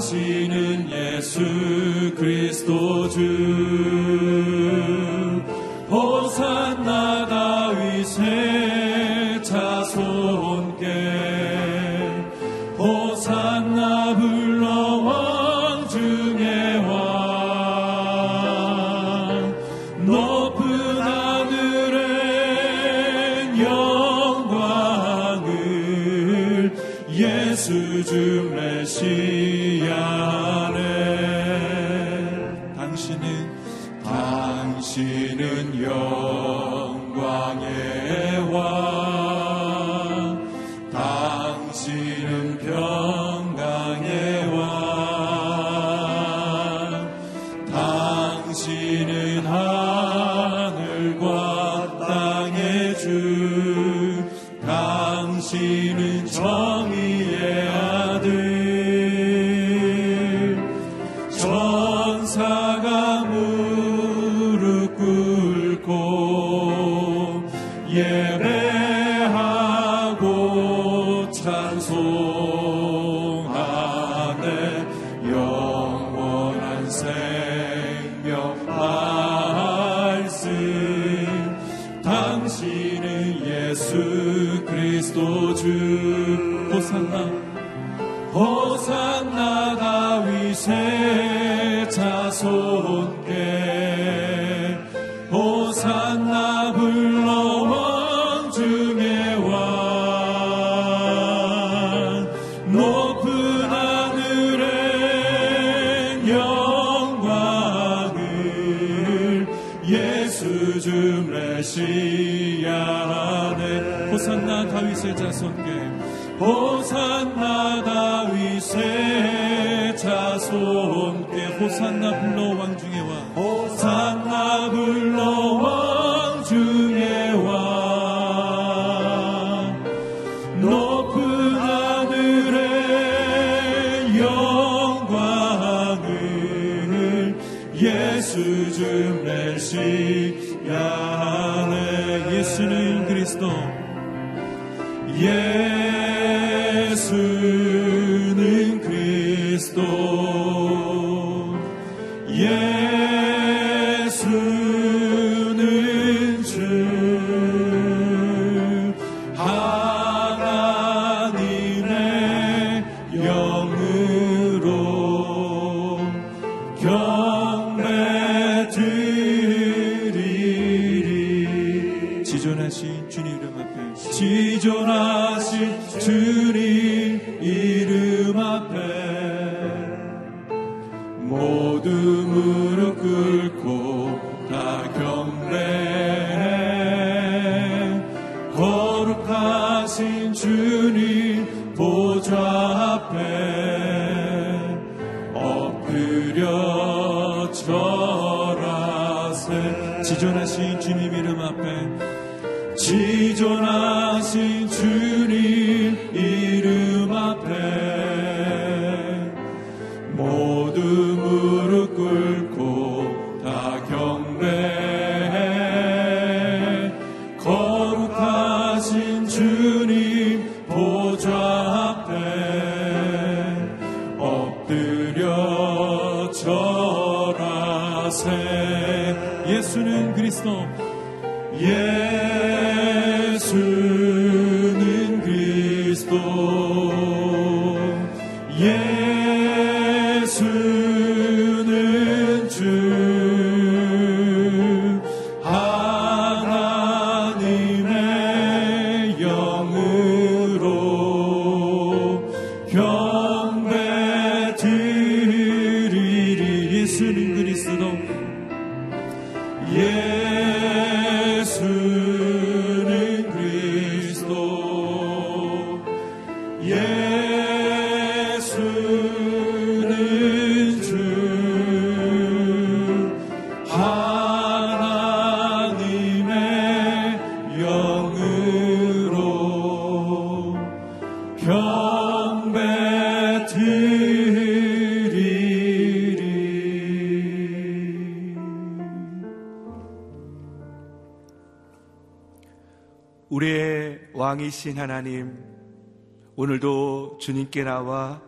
당신은 예수 그리스도 주. see. 지존하신 주님 이름 앞에 지존하신 주님 왕이신 하나님, 오늘도 주님께 나와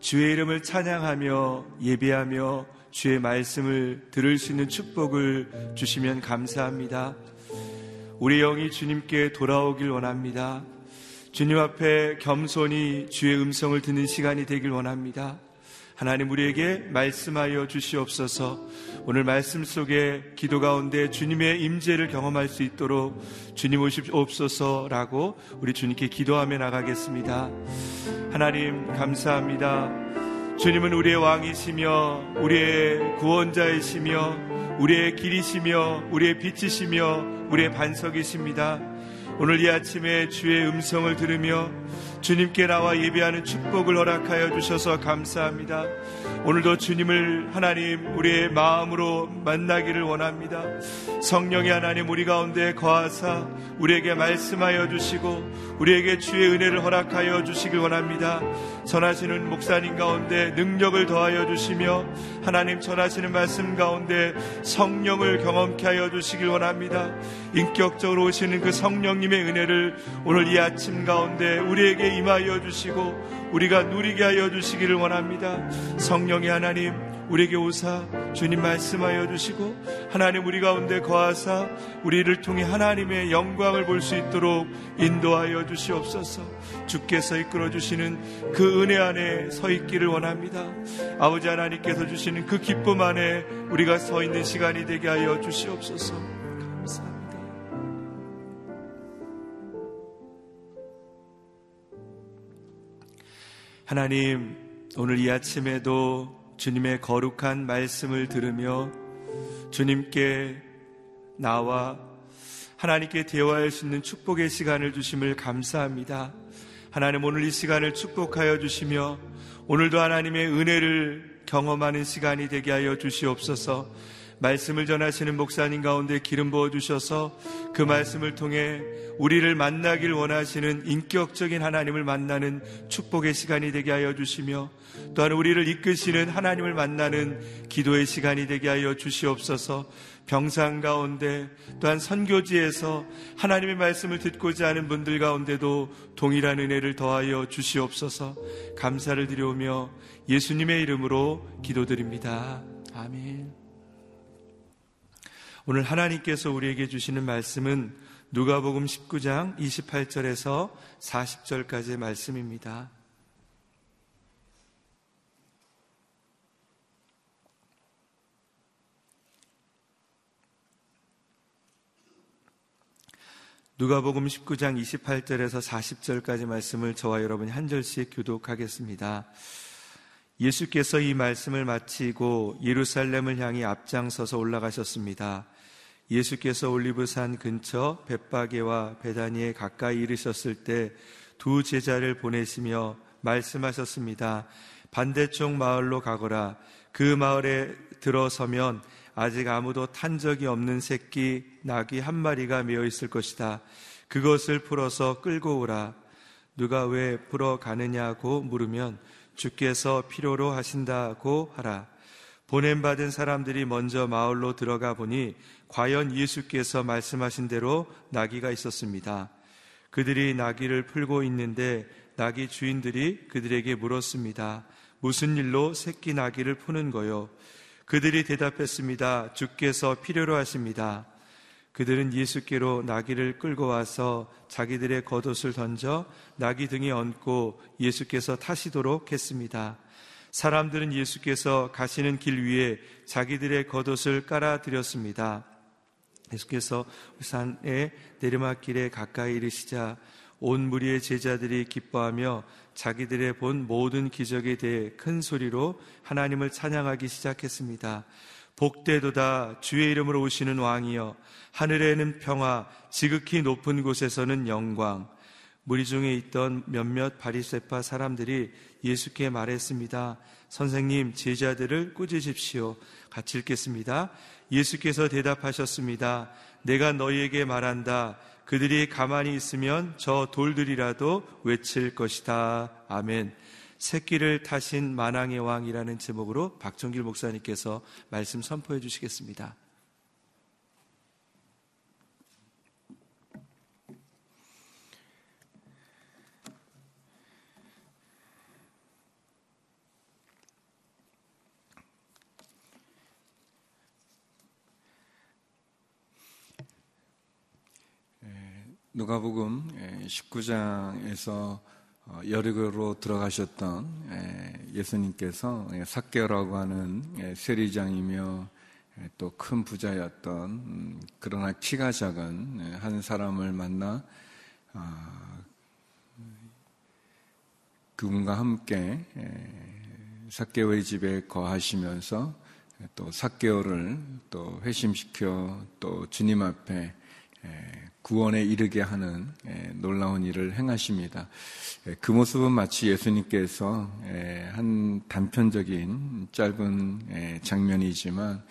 주의 이름을 찬양하며 예배하며 주의 말씀을 들을 수 있는 축복을 주시면 감사합니다. 우리 영이 주님께 돌아오길 원합니다. 주님 앞에 겸손히 주의 음성을 듣는 시간이 되길 원합니다. 하나님 우리에게 말씀하여 주시옵소서. 오늘 말씀 속에 기도 가운데 주님의 임재를 경험할 수 있도록 주님 오십옵소서라고 우리 주님께 기도하며 나가겠습니다. 하나님 감사합니다. 주님은 우리의 왕이시며 우리의 구원자이시며 우리의 길이시며 우리의 빛이시며 우리의 반석이십니다. 오늘 이 아침에 주의 음성을 들으며 주님께 나와 예배하는 축복을 허락하여 주셔서 감사합니다. 오늘도 주님을 하나님 우리의 마음으로 만나기를 원합니다. 성령의 하나님 우리 가운데 거하사 우리에게 말씀하여 주시고 우리에게 주의 은혜를 허락하여 주시길 원합니다. 전하시는 목사님 가운데 능력을 더하여 주시며 하나님 전하시는 말씀 가운데 성령을 경험케 하여 주시길 원합니다. 인격적으로 오시는 그 성령님의 은혜를 오늘 이 아침 가운데 우리에게 임하여 주시고 우리가 누리게 하여 주시기를 원합니다. 성령의 하나님 우리에게 오사 주님 말씀하여 주시고 하나님 우리 가운데 거하사 우리를 통해 하나님의 영광을 볼 수 있도록 인도하여 주시옵소서 주께서 이끌어 주시는 그 은혜 안에 서 있기를 원합니다. 아버지 하나님께서 주시는 그 기쁨 안에 우리가 서 있는 시간이 되게 하여 주시옵소서 감사합니다. 하나님 오늘 이 아침에도 주님의 거룩한 말씀을 들으며 주님께 나와 하나님께 대화할 수 있는 축복의 시간을 주심을 감사합니다. 하나님 오늘 이 시간을 축복하여 주시며 오늘도 하나님의 은혜를 경험하는 시간이 되게 하여 주시옵소서. 말씀을 전하시는 목사님 가운데 기름 부어 주셔서 그 말씀을 통해 우리를 만나길 원하시는 인격적인 하나님을 만나는 축복의 시간이 되게 하여 주시며 또한 우리를 이끄시는 하나님을 만나는 기도의 시간이 되게 하여 주시옵소서 병상 가운데 또한 선교지에서 하나님의 말씀을 듣고자 하는 분들 가운데도 동일한 은혜를 더하여 주시옵소서 감사를 드려오며 예수님의 이름으로 기도드립니다. 아멘. 오늘 하나님께서 우리에게 주시는 말씀은 누가복음 19장 28절에서 40절까지의 말씀입니다. 누가복음 19장 28절에서 40절까지 말씀을 저와 여러분이 한 절씩 교독하겠습니다. 예수께서 이 말씀을 마치고 예루살렘을 향해 앞장서서 올라가셨습니다. 예수께서 올리브산 근처 벳바게와 베다니에 가까이 이르셨을 때 두 제자를 보내시며 말씀하셨습니다. 반대쪽 마을로 가거라. 그 마을에 들어서면 아직 아무도 탄 적이 없는 새끼 낙이 한 마리가 메어 있을 것이다. 그것을 풀어서 끌고 오라. 누가 왜 풀어 가느냐고 물으면 주께서 필요로 하신다고 하라. 보냄받은 사람들이 먼저 마을로 들어가 보니 과연 예수께서 말씀하신 대로 나귀가 있었습니다. 그들이 나귀를 풀고 있는데 나귀 주인들이 그들에게 물었습니다. 무슨 일로 새끼 나귀를 푸는 거요? 그들이 대답했습니다. 주께서 필요로 하십니다. 그들은 예수께로 나귀를 끌고 와서 자기들의 겉옷을 던져 나귀 등에 얹고 예수께서 타시도록 했습니다. 사람들은 예수께서 가시는 길 위에 자기들의 겉옷을 깔아드렸습니다. 예수께서 산의 내리막길에 가까이 이르시자 온 무리의 제자들이 기뻐하며 자기들의 본 모든 기적에 대해 큰 소리로 하나님을 찬양하기 시작했습니다. 복되도다 주의 이름으로 오시는 왕이여 하늘에는 평화 지극히 높은 곳에서는 영광 무리 중에 있던 몇몇 바리세파 사람들이 예수께 말했습니다. 선생님 제자들을 꾸짖으십시오. 같이 읽겠습니다. 예수께서 대답하셨습니다. 내가 너희에게 말한다. 그들이 가만히 있으면 저 돌들이라도 외칠 것이다. 아멘. 새끼를 타신 만왕의 왕이라는 제목으로 박정길 목사님께서 말씀 선포해 주시겠습니다. 누가복음 19장에서 어, 여리고로 들어가셨던 예수님께서 삭개라고 하는 세리장이며 또 큰 부자였던 음, 그러나 키가 작은 한 사람을 만나 아, 그분과 함께 삭개오의 집에 거하시면서 또 삭개오를 또 회심시켜 또 주님 앞에 구원에 이르게 하는 놀라운 일을 행하십니다. 그 모습은 마치 예수님께서 한 단편적인 짧은 장면이지만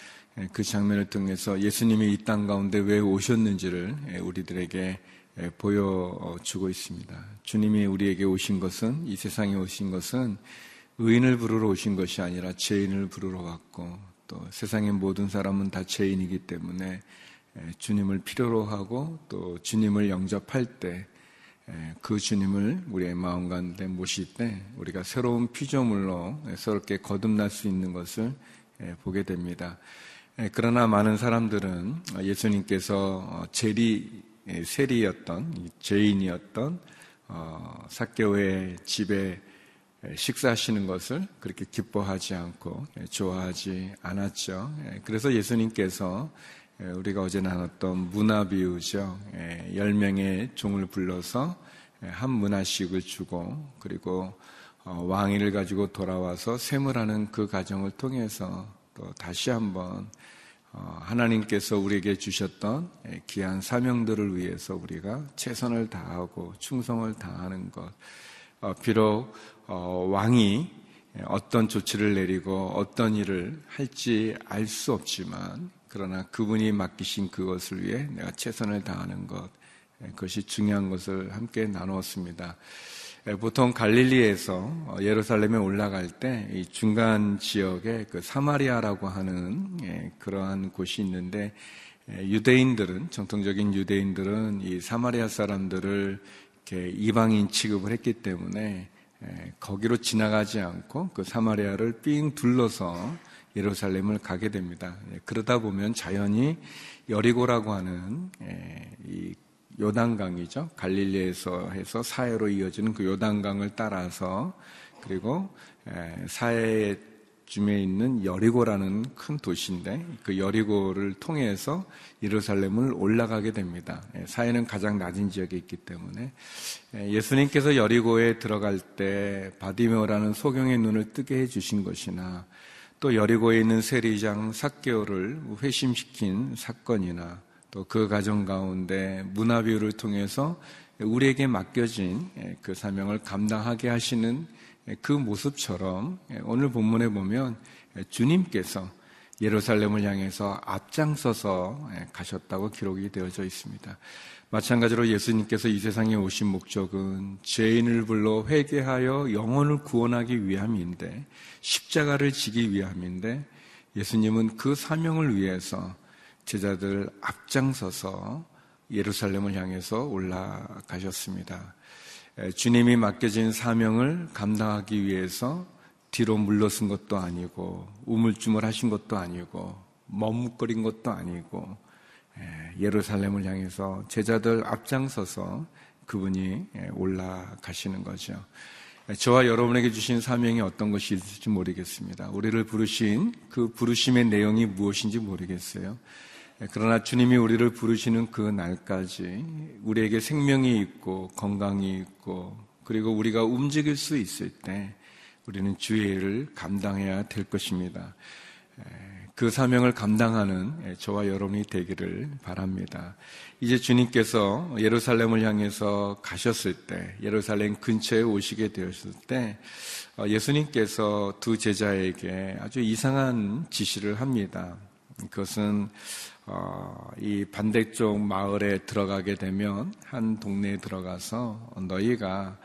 그 장면을 통해서 예수님이 이 땅 가운데 왜 오셨는지를 우리들에게 보여주고 있습니다. 주님이 우리에게 오신 것은 이 세상에 오신 것은 의인을 부르러 오신 것이 아니라 죄인을 부르러 왔고 또 세상의 모든 사람은 다 죄인이기 때문에 주님을 필요로 하고 또 주님을 영접할 때 그 주님을 우리의 마음 가운데 모실 때 우리가 새로운 피조물로 새롭게 거듭날 수 있는 것을 보게 됩니다. 그러나 많은 사람들은 예수님께서 제리 세리였던 죄인이었던 어, 사개오의 집에 식사하시는 것을 그렇게 기뻐하지 않고 좋아하지 않았죠. 그래서 예수님께서 우리가 어제 나눴던 문화 비유죠. 10명의 종을 불러서 한 문화씩을 주고 그리고 어, 왕위를 가지고 돌아와서 샘물하는 그 과정을 통해서 또 다시 한번 어, 하나님께서 우리에게 주셨던 귀한 사명들을 위해서 우리가 최선을 다하고 충성을 다하는 것. 어, 비록 왕이 어떤 조치를 내리고 어떤 일을 할지 알 수 없지만 그러나 그분이 맡기신 그것을 위해 내가 최선을 다하는 것, 그것이 중요한 것을 함께 나누었습니다. 보통 갈릴리에서 어, 예루살렘에 올라갈 때 이 중간 지역에 그 사마리아라고 하는 예, 그러한 곳이 있는데 유대인들은 정통적인 유대인들은 이 사마리아 사람들을 이렇게 이방인 취급을 했기 때문에 거기로 지나가지 않고 그 사마리아를 삥 둘러서 예루살렘을 가게 됩니다. 예, 그러다 보면 자연히 여리고라고 하는 예, 이 요단강이죠. 갈릴리에서 해서 사해로 이어지는 그 요단강을 따라서 그리고 예, 사해 쯤에 있는 여리고라는 큰 도시인데 그 여리고를 통해서 예루살렘을 올라가게 됩니다. 사해는 가장 낮은 지역에 있기 때문에 예수님께서 여리고에 들어갈 때 바디메오라는 소경의 눈을 뜨게 해주신 것이나 또 여리고에 있는 세리장 삭개오를 회심시킨 사건이나 또 그 가정 가운데 문화비유를 통해서 우리에게 맡겨진 그 사명을 감당하게 하시는 그 모습처럼 오늘 본문에 보면 주님께서 예루살렘을 향해서 앞장서서 가셨다고 기록이 되어져 있습니다. 마찬가지로 예수님께서 이 세상에 오신 목적은 죄인을 불러 회개하여 영혼을 구원하기 위함인데 십자가를 지기 위함인데 예수님은 그 사명을 위해서 제자들 앞장서서 예루살렘을 향해서 올라가셨습니다. 주님이 맡겨진 사명을 감당하기 위해서 뒤로 물러선 것도 아니고 우물쭈물 하신 것도 아니고 머뭇거린 것도 아니고 예, 예루살렘을 향해서 제자들 앞장서서 그분이 예, 올라가시는 거죠. 예, 저와 여러분에게 주신 사명이 어떤 것이 있을지 모르겠습니다. 우리를 부르신 그 부르심의 내용이 무엇인지 모르겠어요. 그러나 주님이 우리를 부르시는 그 날까지 우리에게 생명이 있고 건강이 있고 그리고 우리가 움직일 수 있을 때 우리는 주의 일을 감당해야 될 것입니다. 그 사명을 감당하는 저와 여러분이 되기를 바랍니다. 이제 주님께서 예루살렘을 향해서 가셨을 때, 예루살렘 근처에 오시게 되었을 때, 어, 예수님께서 두 제자에게 아주 이상한 지시를 합니다. 그것은 어, 이 반대쪽 마을에 들어가게 되면 한 동네에 들어가서 너희가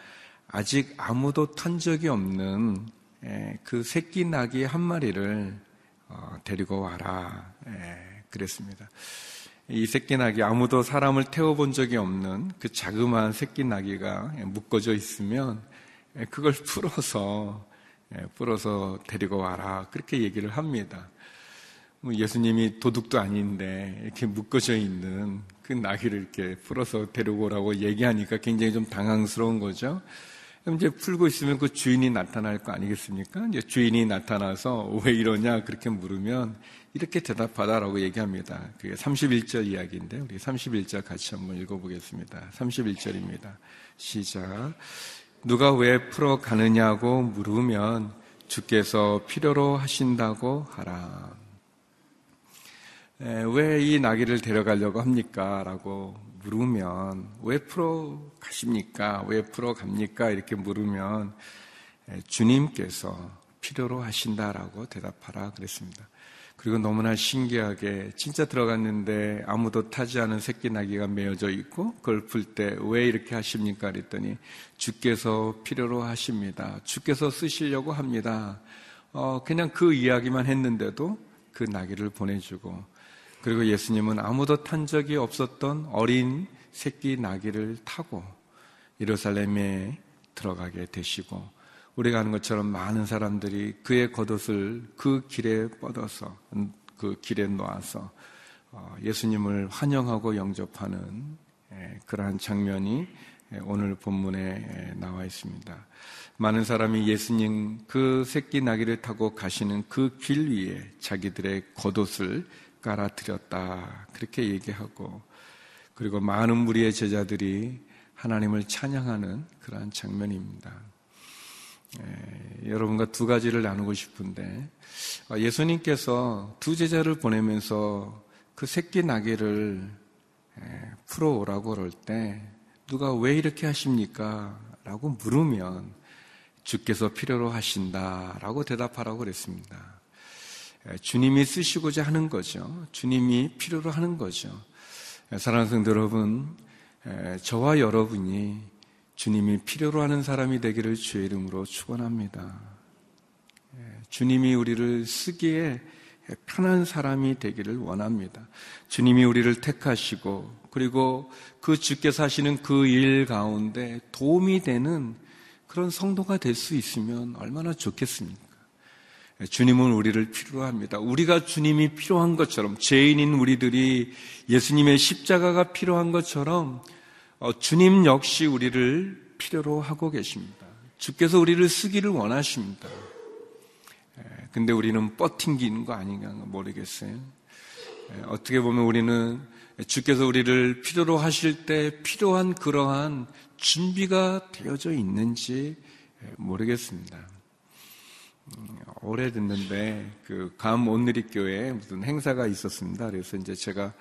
아직 아무도 탄 적이 없는 그 새끼 낙이 한 마리를 어, 데리고 와라. 예, 그랬습니다. 이 새끼 낙이 아무도 사람을 태워본 적이 없는 그 자그마한 새끼 낙이가 묶어져 있으면 예, 그걸 풀어서 예, 풀어서 데리고 와라. 그렇게 얘기를 합니다. 뭐 예수님이 도둑도 아닌데 이렇게 묶어져 있는 그 나귀를 이렇게 풀어서 데리고 오라고 얘기하니까 굉장히 좀 당황스러운 거죠. 그럼 이제 풀고 있으면 그 주인이 나타날 거 아니겠습니까? 이제 주인이 나타나서 왜 이러냐 그렇게 물으면 이렇게 대답하다라고 얘기합니다. 그게 31절 이야기인데 우리 31절 같이 한번 읽어보겠습니다. 31절입니다. 시작. 누가 왜 풀어 가느냐고 물으면 주께서 필요로 하신다고 하라. 왜 이 나귀를 데려가려고 합니까? 라고 물으면 왜 풀어 가십니까? 왜 풀어 갑니까? 이렇게 물으면 주님께서 필요로 하신다라고 대답하라 그랬습니다. 그리고 너무나 신기하게 진짜 들어갔는데 아무도 타지 않은 새끼 나귀가 메어져 있고 그걸 풀 때 왜 이렇게 하십니까? 그랬더니 주께서 필요로 하십니다. 주께서 쓰시려고 합니다. 어, 그냥 그 이야기만 했는데도 그 나귀를 보내주고 그리고 예수님은 아무도 탄 적이 없었던 어린 새끼 나귀를 타고 예루살렘에 들어가게 되시고 우리가 아는 것처럼 많은 사람들이 그의 겉옷을 그 길에 뻗어서 그 길에 놓아서 어, 예수님을 환영하고 영접하는 예, 그러한 장면이 예, 오늘 본문에 예, 나와 있습니다. 많은 사람이 예수님 그 새끼 나귀를 타고 가시는 그 길 위에 자기들의 겉옷을 깔아드렸다. 그렇게 얘기하고 그리고 많은 무리의 제자들이 하나님을 찬양하는 그러한 장면입니다. 예, 여러분과 두 가지를 나누고 싶은데 어, 예수님께서 두 제자를 보내면서 그 새끼 나귀를 예, 풀어오라고 그럴 때 누가 왜 이렇게 하십니까? 라고 물으면 주께서 필요로 하신다 라고 대답하라고 그랬습니다. 예, 주님이 쓰시고자 하는 거죠. 주님이 필요로 하는 거죠. 사랑하는 성도 여러분, 저와 여러분이 주님이 필요로 하는 사람이 되기를 주의 이름으로 축원합니다. 예, 주님이 우리를 쓰기에 편한 사람이 되기를 원합니다. 주님이 우리를 택하시고 그리고 그 주께서 하시는 그 일 가운데 도움이 되는 그런 성도가 될 수 있으면 얼마나 좋겠습니까? 예, 주님은 우리를 필요로 합니다. 우리가 주님이 필요한 것처럼 죄인인 우리들이 예수님의 십자가가 필요한 것처럼 어, 주님 역시 우리를 필요로 하고 계십니다. 주께서 우리를 쓰기를 원하십니다. 예, 근데 우리는 뻗팅기는 거 아닌가 모르겠어요. 예, 어떻게 보면 우리는 주께서 우리를 필요로 하실 때 필요한 그러한 준비가 되어져 있는지 예, 모르겠습니다. 음, 오래됐는데 그 감 온누리 교회에 무슨 행사가 있었습니다. 그래서 이제 제가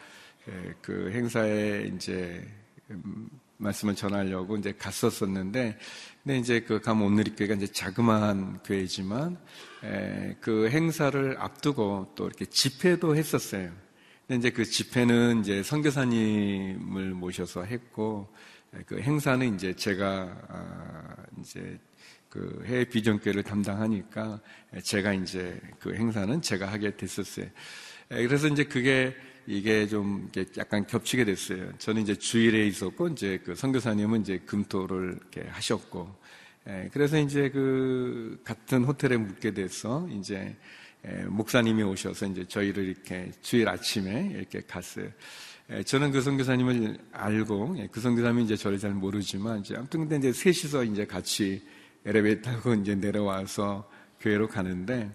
그 행사에 이제 음, 말씀을 전하려고 이제 갔었었는데, 근데 이제 그감 오늘리 교회가 이제 자그마한 교회지만, 에, 그 행사를 앞두고 또 이렇게 집회도 했었어요. 근데 이제 그 집회는 이제 선교사님을 모셔서 했고, 그 행사는 이제 제가, 아, 이제 그 해외 비전교회를 담당하니까 제가 이제 그 행사는 제가 하게 됐었어요. 그래서 이제 그게 이게 좀 약간 겹치게 됐어요. 저는 이제 주일에 있었고, 이제 그 선교사님은 이제 금토를 이렇게 하셨고, 예, 그래서 이제 그 같은 호텔에 묵게 돼서 이제 예, 목사님이 오셔서 이제 저희를 이렇게 주일 아침에 이렇게 갔어요. 예, 저는 그 선교사님을 알고 예, 그 선교사님이 이제 저를 잘 모르지만 이제 아무튼 근데 이제 셋이서 이제 같이 엘리베이터 타고 이제 내려와서 교회로 가는데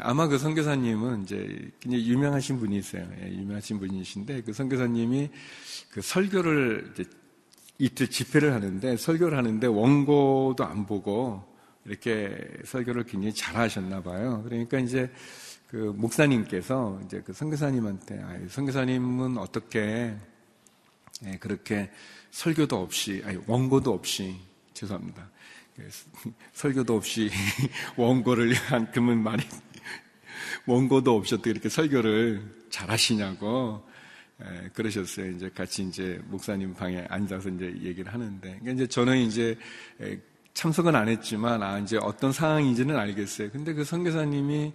아마 그 선교사님은 이제 굉장히 유명하신 분이세요. 예, 유명하신 분이신데 그 선교사님이 그 설교를 이제 이틀 집회를 하는데 설교를 하는데 원고도 안 보고 이렇게 설교를 굉장히 잘 하셨나 봐요. 그러니까 이제 그 목사님께서 이제 그 선교사님한테 아, 선교사님은 어떻게 예, 그렇게 설교도 없이 아니 원고도 없이 죄송합니다. 설교도 없이 원고를 한큼은 많이 원고도 없이 어떻게 이렇게 설교를 잘 하시냐고 에, 그러셨어요. 이제 같이 이제 목사님 방에 앉아서 이제 얘기를 하는데 그러니까 이제 저는 이제 에, 참석은 안 했지만 아 이제 어떤 상황인지는 알겠어요. 근데 그 선교사님이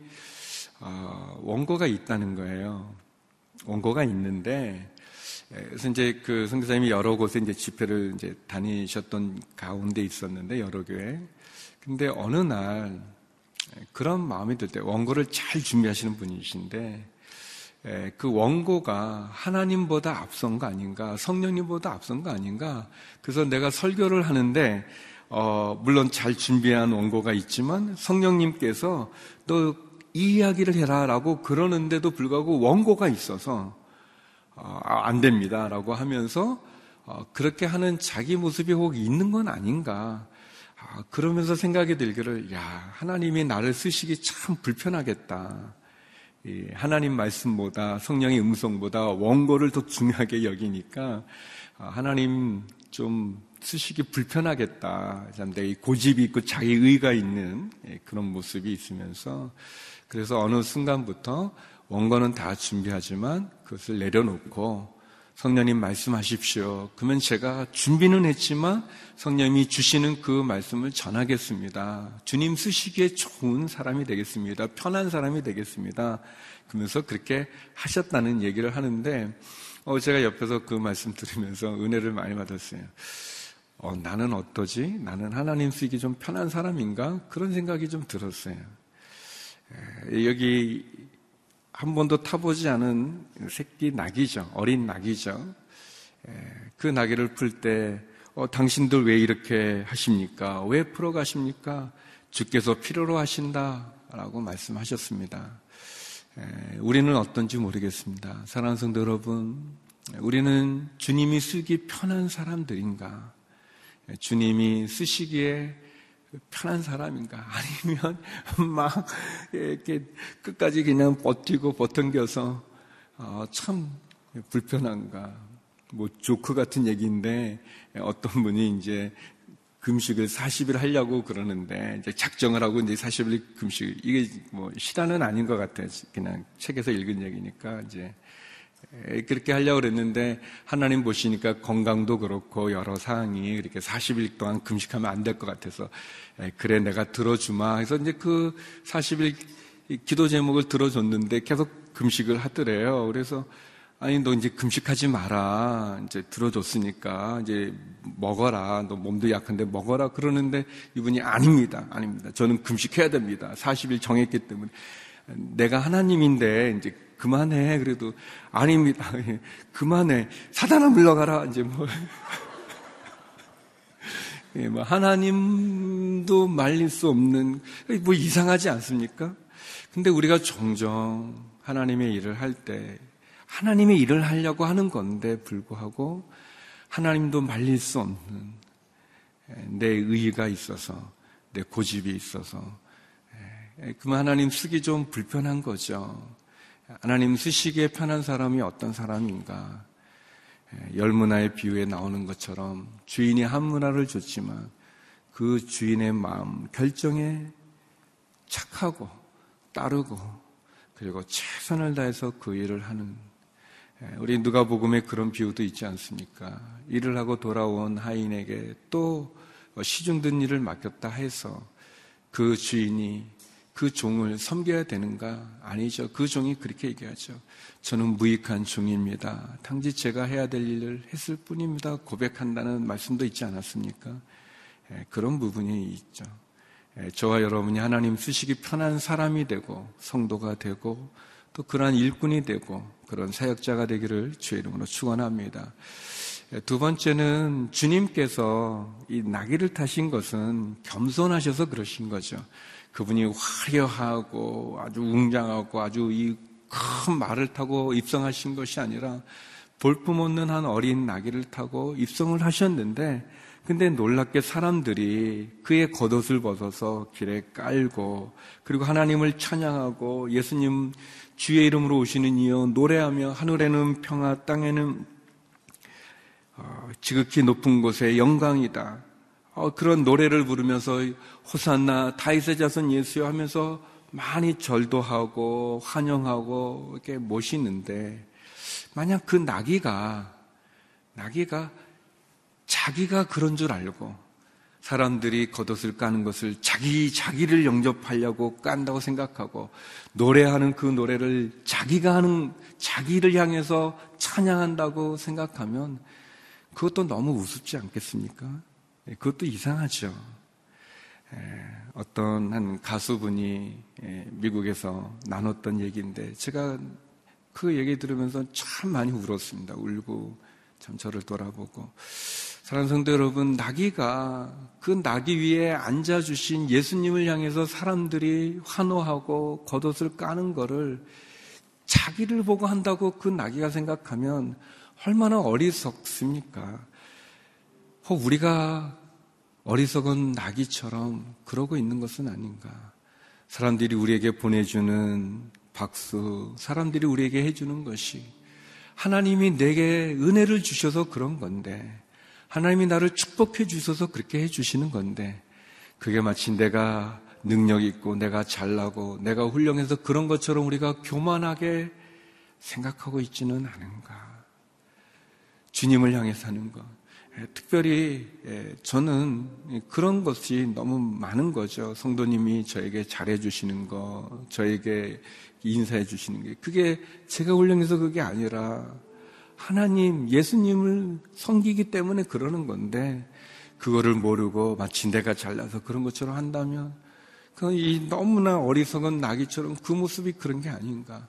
어, 원고가 있다는 거예요. 원고가 있는데 예, 그래서 이제 그 선교사님이 여러 곳에 이제 집회를 이제 다니셨던 가운데 있었는데 여러 교회. 근데 어느 날 그런 마음이 들 때 원고를 잘 준비하시는 분이신데 에, 그 원고가 하나님보다 앞선 거 아닌가, 성령님보다 앞선 거 아닌가. 그래서 내가 설교를 하는데 어, 물론 잘 준비한 원고가 있지만 성령님께서 너이 이야기를 해라라고 그러는데도 불구하고 원고가 있어서 어, 안 됩니다라고 하면서 어, 그렇게 하는 자기 모습이 혹 있는 건 아닌가. 아, 그러면서 생각이 들기를 야 하나님이 나를 쓰시기 참 불편하겠다. 하나님 말씀보다 성령의 음성보다 원고를 더 중요하게 여기니까 아, 하나님 좀 쓰시기 불편하겠다. 참 되게 고집이 있고 자기 의가 있는 예, 그런 모습이 있으면서 그래서 어느 순간부터 원고는 다 준비하지만 그것을 내려놓고 성령님 말씀하십시오. 그러면 제가 준비는 했지만 성령님이 주시는 그 말씀을 전하겠습니다. 주님 쓰시기에 좋은 사람이 되겠습니다. 편한 사람이 되겠습니다. 그러면서 그렇게 하셨다는 얘기를 하는데 어, 제가 옆에서 그 말씀 들으면서 은혜를 많이 받았어요. 어, 나는 어떠지? 나는 하나님 쓰기 좀 편한 사람인가? 그런 생각이 좀 들었어요. 에, 여기 한 번도 타보지 않은 새끼 낙이죠. 어린 낙이죠. 에, 그 나귀를 풀 때, 어, 당신들 왜 이렇게 하십니까? 왜 풀어 가십니까? 주께서 필요로 하신다. 라고 말씀하셨습니다. 에, 우리는 어떤지 모르겠습니다. 사랑하는 성도 여러분, 우리는 주님이 쓰기 편한 사람들인가? 주님이 쓰시기에 편한 사람인가? 아니면 막 이렇게 끝까지 그냥 버티고 버팅겨서 어, 참 불편한가? 뭐 조크 같은 얘기인데 어떤 분이 이제 금식을 40일 하려고 그러는데 이제 작정을 하고 이제 40일 금식 이게 뭐 실화는 아닌 것 같아요. 그냥 책에서 읽은 얘기니까 이제 그렇게 하려고 그랬는데 하나님 보시니까 건강도 그렇고 여러 사항이 이렇게 40일 동안 금식하면 안 될 것 같아서 그래 내가 들어주마 해서 이제 그 40일 기도 제목을 들어줬는데 계속 금식을 하더래요. 그래서 아니 너 이제 금식하지 마라. 이제 들어줬으니까 이제 먹어라. 너 몸도 약한데 먹어라. 그러는데 이분이 아닙니다. 아닙니다. 저는 금식해야 됩니다. 40일 정했기 때문에. 내가 하나님인데 이제 그만해. 그래도 아닙니다. 그만해. 사단아 물러가라. 이제 뭐. 예, 뭐 하나님도 말릴 수 없는 뭐 이상하지 않습니까? 근데 우리가 종종 하나님의 일을 할 때 하나님의 일을 하려고 하는 건데 불구하고 하나님도 말릴 수 없는 예, 내 의의가 있어서 내 고집이 있어서 예, 그러면 하나님 쓰기 좀 불편한 거죠. 하나님 쓰시기에 편한 사람이 어떤 사람인가? 예, 열문화의 비유에 나오는 것처럼 주인이 한 문화를 줬지만 그 주인의 마음, 결정에 착하고 따르고 그리고 최선을 다해서 그 일을 하는 예, 우리 누가복음에 그런 비유도 있지 않습니까? 일을 하고 돌아온 하인에게 또 시중 든 일을 맡겼다 해서 그 주인이 그 종을 섬겨야 되는가? 아니죠. 그 종이 그렇게 얘기하죠. 저는 무익한 종입니다. 당지 제가 해야 될 일을 했을 뿐입니다. 고백한다는 말씀도 있지 않았습니까? 예, 그런 부분이 있죠. 예, 저와 여러분이 하나님 쓰시기 편한 사람이 되고 성도가 되고 또 그러한 일꾼이 되고 그런 사역자가 되기를 주의 이름으로 축원합니다. 예, 두 번째는 주님께서 이 나귀를 타신 것은 겸손하셔서 그러신 거죠. 그분이 화려하고 아주 웅장하고 아주 이 큰 말을 타고 입성하신 것이 아니라 볼품 없는 한 어린 나귀를 타고 입성을 하셨는데 근데 놀랍게 사람들이 그의 겉옷을 벗어서 길에 깔고 그리고 하나님을 찬양하고 예수님 주의 이름으로 오시는 이여 노래하며 하늘에는 평화 땅에는 어, 지극히 높은 곳에 영광이다. 어, 그런 노래를 부르면서 호산나 다윗의 자손 예수여 하면서 많이 절도하고 환영하고 이렇게 모시는데 만약 그 나귀가 나귀가 자기가 그런 줄 알고 사람들이 겉옷을 까는 것을 자기 자기를 영접하려고 깐다고 생각하고 노래하는 그 노래를 자기가 하는 자기를 향해서 찬양한다고 생각하면 그것도 너무 우습지 않겠습니까? 예, 그것도 이상하죠. 예, 어떤 한 가수분이 예, 미국에서 나눴던 얘기인데 제가 그 얘기 들으면서 참 많이 울었습니다. 울고 참 저를 돌아보고 사랑하는 성도 여러분, 나귀가 그 나귀 위에 앉아 주신 예수님을 향해서 사람들이 환호하고 겉옷을 까는 거를 자기를 보고 한다고 그 나귀가 생각하면 얼마나 어리석습니까? 혹 우리가 어리석은 나귀처럼 그러고 있는 것은 아닌가? 사람들이 우리에게 보내주는 박수, 사람들이 우리에게 해주는 것이 하나님이 내게 은혜를 주셔서 그런 건데, 하나님이 나를 축복해 주셔서 그렇게 해 주시는 건데, 그게 마치 내가 능력 있고, 내가 잘나고, 내가 훌륭해서 그런 것처럼 우리가 교만하게 생각하고 있지는 않은가. 주님을 향해 사는 것. 예, 특별히 예, 저는 그런 것이 너무 많은 거죠. 성도님이 저에게 잘해 주시는 거, 저에게 인사해 주시는 게. 그게 제가 훌륭해서 그게 아니라 하나님, 예수님을 섬기기 때문에 그러는 건데, 그거를 모르고 마치 내가 잘나서 그런 것처럼 한다면, 그건 이 너무나 어리석은 나귀처럼 그 모습이 그런 게 아닌가.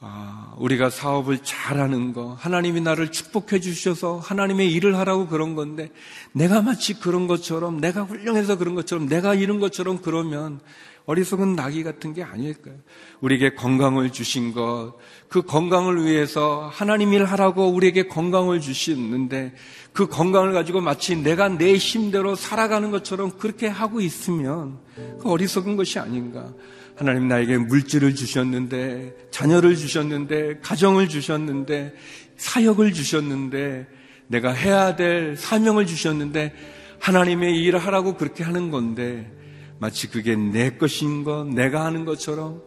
아, 우리가 사업을 잘하는 거, 하나님이 나를 축복해 주셔서 하나님의 일을 하라고 그런 건데, 내가 마치 그런 것처럼, 내가 훌륭해서 그런 것처럼, 내가 이런 것처럼 그러면 어리석은 나귀 같은 게 아닐까요? 우리에게 건강을 주신 것, 그 건강을 위해서 하나님 일 하라고 우리에게 건강을 주시는데, 그 건강을 가지고 마치 내가 내 힘대로 살아가는 것처럼 그렇게 하고 있으면, 그 어리석은 것이 아닌가. 하나님 나에게 물질을 주셨는데, 자녀를 주셨는데, 가정을 주셨는데, 사역을 주셨는데, 내가 해야 될 사명을 주셨는데, 하나님의 일을 하라고 그렇게 하는 건데, 마치 그게 내 것인 것, 내가 하는 것처럼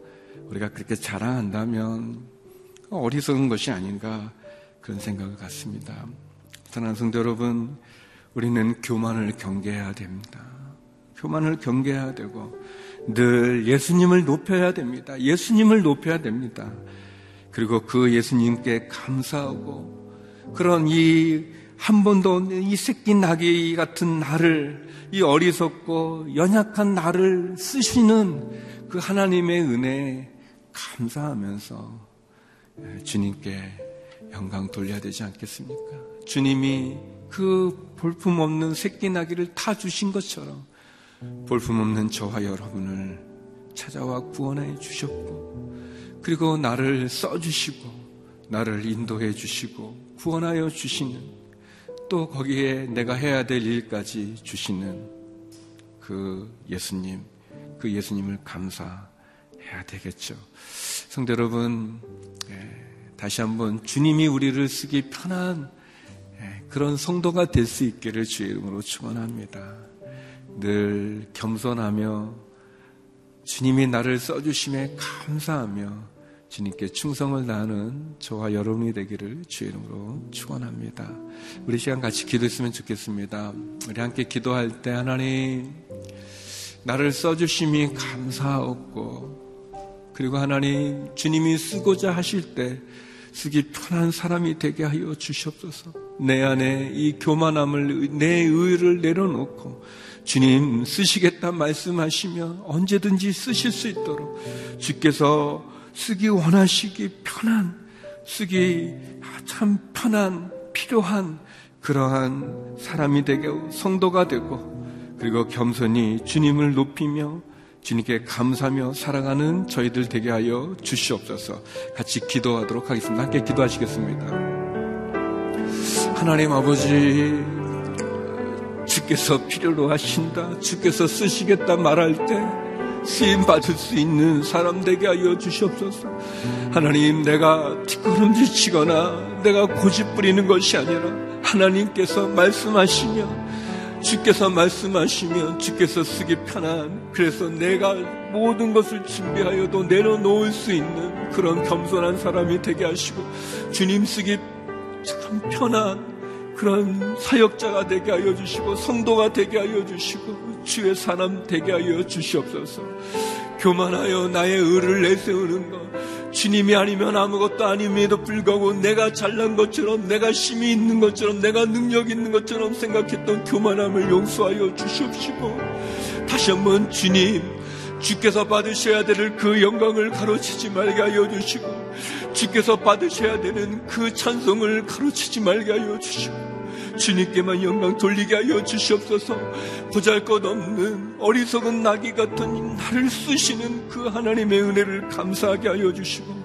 우리가 그렇게 자랑한다면 어리석은 것이 아닌가 그런 생각을 갖습니다. 사랑하는 성도 여러분, 우리는 교만을 경계해야 됩니다. 교만을 경계해야 되고 늘 예수님을 높여야 됩니다. 예수님을 높여야 됩니다. 그리고 그 예수님께 감사하고 그런 이 한 번도 이 새끼 나귀 같은 나를 이 어리석고 연약한 나를 쓰시는 그 하나님의 은혜에 감사하면서 주님께 영광 돌려야 되지 않겠습니까? 주님이 그 볼품없는 새끼 나귀를 타 주신 것처럼 볼품없는 저와 여러분을 찾아와 구원해 주셨고 그리고 나를 써 주시고 나를 인도해 주시고 구원하여 주시는 또 거기에 내가 해야 될 일까지 주시는 그 예수님, 그 예수님을 감사해야 되겠죠. 성도 여러분, 예, 다시 한번 주님이 우리를 쓰기 편한 예, 그런 성도가 될 수 있기를 주의 이름으로 축원합니다. 늘 겸손하며 주님이 나를 써주심에 감사하며 주님께 충성을 다하는 저와 여러분이 되기를 주의 이름으로 축원합니다. 우리 시간 같이 기도했으면 좋겠습니다. 우리 함께 기도할 때 하나님 나를 써주심이 감사하고 그리고 하나님 주님이 쓰고자 하실 때 쓰기 편한 사람이 되게 하여 주시옵소서. 내 안에 이 교만함을 내 의를 내려놓고 주님 쓰시겠다 말씀하시면 언제든지 쓰실 수 있도록 주께서 쓰기 원하시기 편한, 쓰기 참 편한, 필요한 그러한 사람이 되게 성도가 되고 그리고 겸손히 주님을 높이며 주님께 감사하며 살아가는 저희들 되게 하여 주시옵소서 같이 기도하도록 하겠습니다. 함께 기도하시겠습니다. 하나님 아버지, 주께서 필요로 하신다. 주께서 쓰시겠다 말할 때 쓰임 받을 수 있는 사람 되게 하여 주시옵소서. 하나님, 내가 뒷걸음질 치거나 내가 고집 부리는 것이 아니라 하나님께서 말씀하시며 주께서 말씀하시면 주께서 쓰기 편한 그래서 내가 모든 것을 준비하여도 내려놓을 수 있는 그런 겸손한 사람이 되게 하시고 주님 쓰기 참 편한 그런 사역자가 되게 하여 주시고 성도가 되게 하여 주시고 주의 사람 되게 하여 주시옵소서. 교만하여 나의 의를 내세우는 것 주님이 아니면 아무것도 아님에도 불구하고 내가 잘난 것처럼 내가 힘이 있는 것처럼 내가 능력 있는 것처럼 생각했던 교만함을 용서하여 주시옵시고 다시 한번 주님 주께서 받으셔야 될 그 영광을 가로치지 말게 하여 주시고 주께서 받으셔야 되는 그 찬송을 가르치지 말게 하여 주시고 주님께만 영광 돌리게 하여 주시옵소서. 보잘 것 없는 어리석은 나귀 같은 나를 쓰시는 그 하나님의 은혜를 감사하게 하여 주시고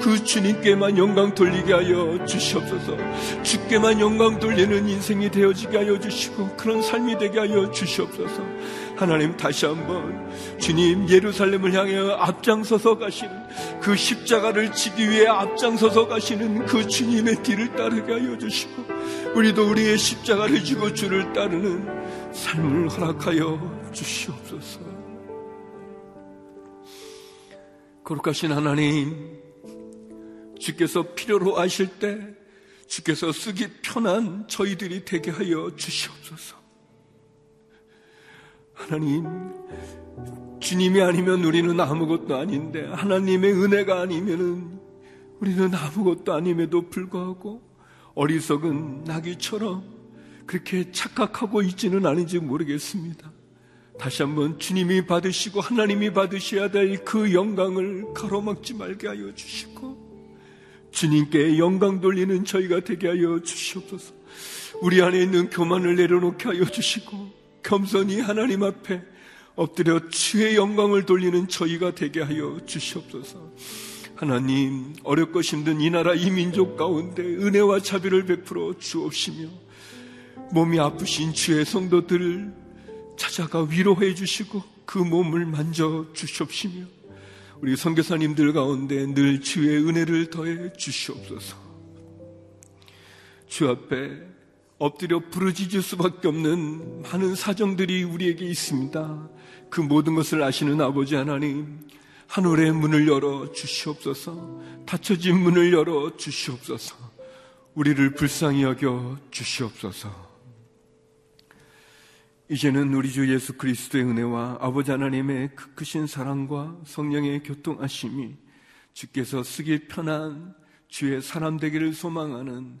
그 주님께만 영광 돌리게 하여 주시옵소서. 주께만 영광 돌리는 인생이 되어지게 하여 주시고 그런 삶이 되게 하여 주시옵소서 하나님 다시 한번 주님 예루살렘을 향해 앞장서서 가시는 그 십자가를 지기 위해 앞장서서 가시는 그 주님의 뒤를 따르게 하여 주시고 우리도 우리의 십자가를 지고 주를 따르는 삶을 허락하여 주시옵소서. 거룩하신 하나님, 주께서 필요로 하실 때 주께서 쓰기 편한 저희들이 되게 하여 주시옵소서. 하나님, 주님이 아니면 우리는 아무것도 아닌데 하나님의 은혜가 아니면은 우리는 아무것도 아님에도 불구하고 어리석은 나귀처럼 그렇게 착각하고 있지는 않은지 모르겠습니다. 다시 한번 주님이 받으시고 하나님이 받으셔야 될 그 영광을 가로막지 말게 하여 주시고 주님께 영광 돌리는 저희가 되게 하여 주시옵소서. 우리 안에 있는 교만을 내려놓게 하여 주시고 겸손히 하나님 앞에 엎드려 주의 영광을 돌리는 저희가 되게 하여 주시옵소서. 하나님 어렵고 힘든 이 나라 이 민족 가운데 은혜와 자비를 베풀어 주옵시며 몸이 아프신 주의 성도들을 찾아가 위로해 주시고 그 몸을 만져 주시옵시며 우리 선교사님들 가운데 늘 주의 은혜를 더해 주시옵소서. 주 앞에 엎드려 부르짖을 수밖에 없는 많은 사정들이 우리에게 있습니다. 그 모든 것을 아시는 아버지 하나님, 하늘의 문을 열어 주시옵소서, 닫혀진 문을 열어 주시옵소서, 우리를 불쌍히 여겨 주시옵소서. 이제는 우리 주 예수 그리스도의 은혜와 아버지 하나님의 그 크신 사랑과 성령의 교통하심이 주께서 쓰기 편한 주의 사람 되기를 소망하는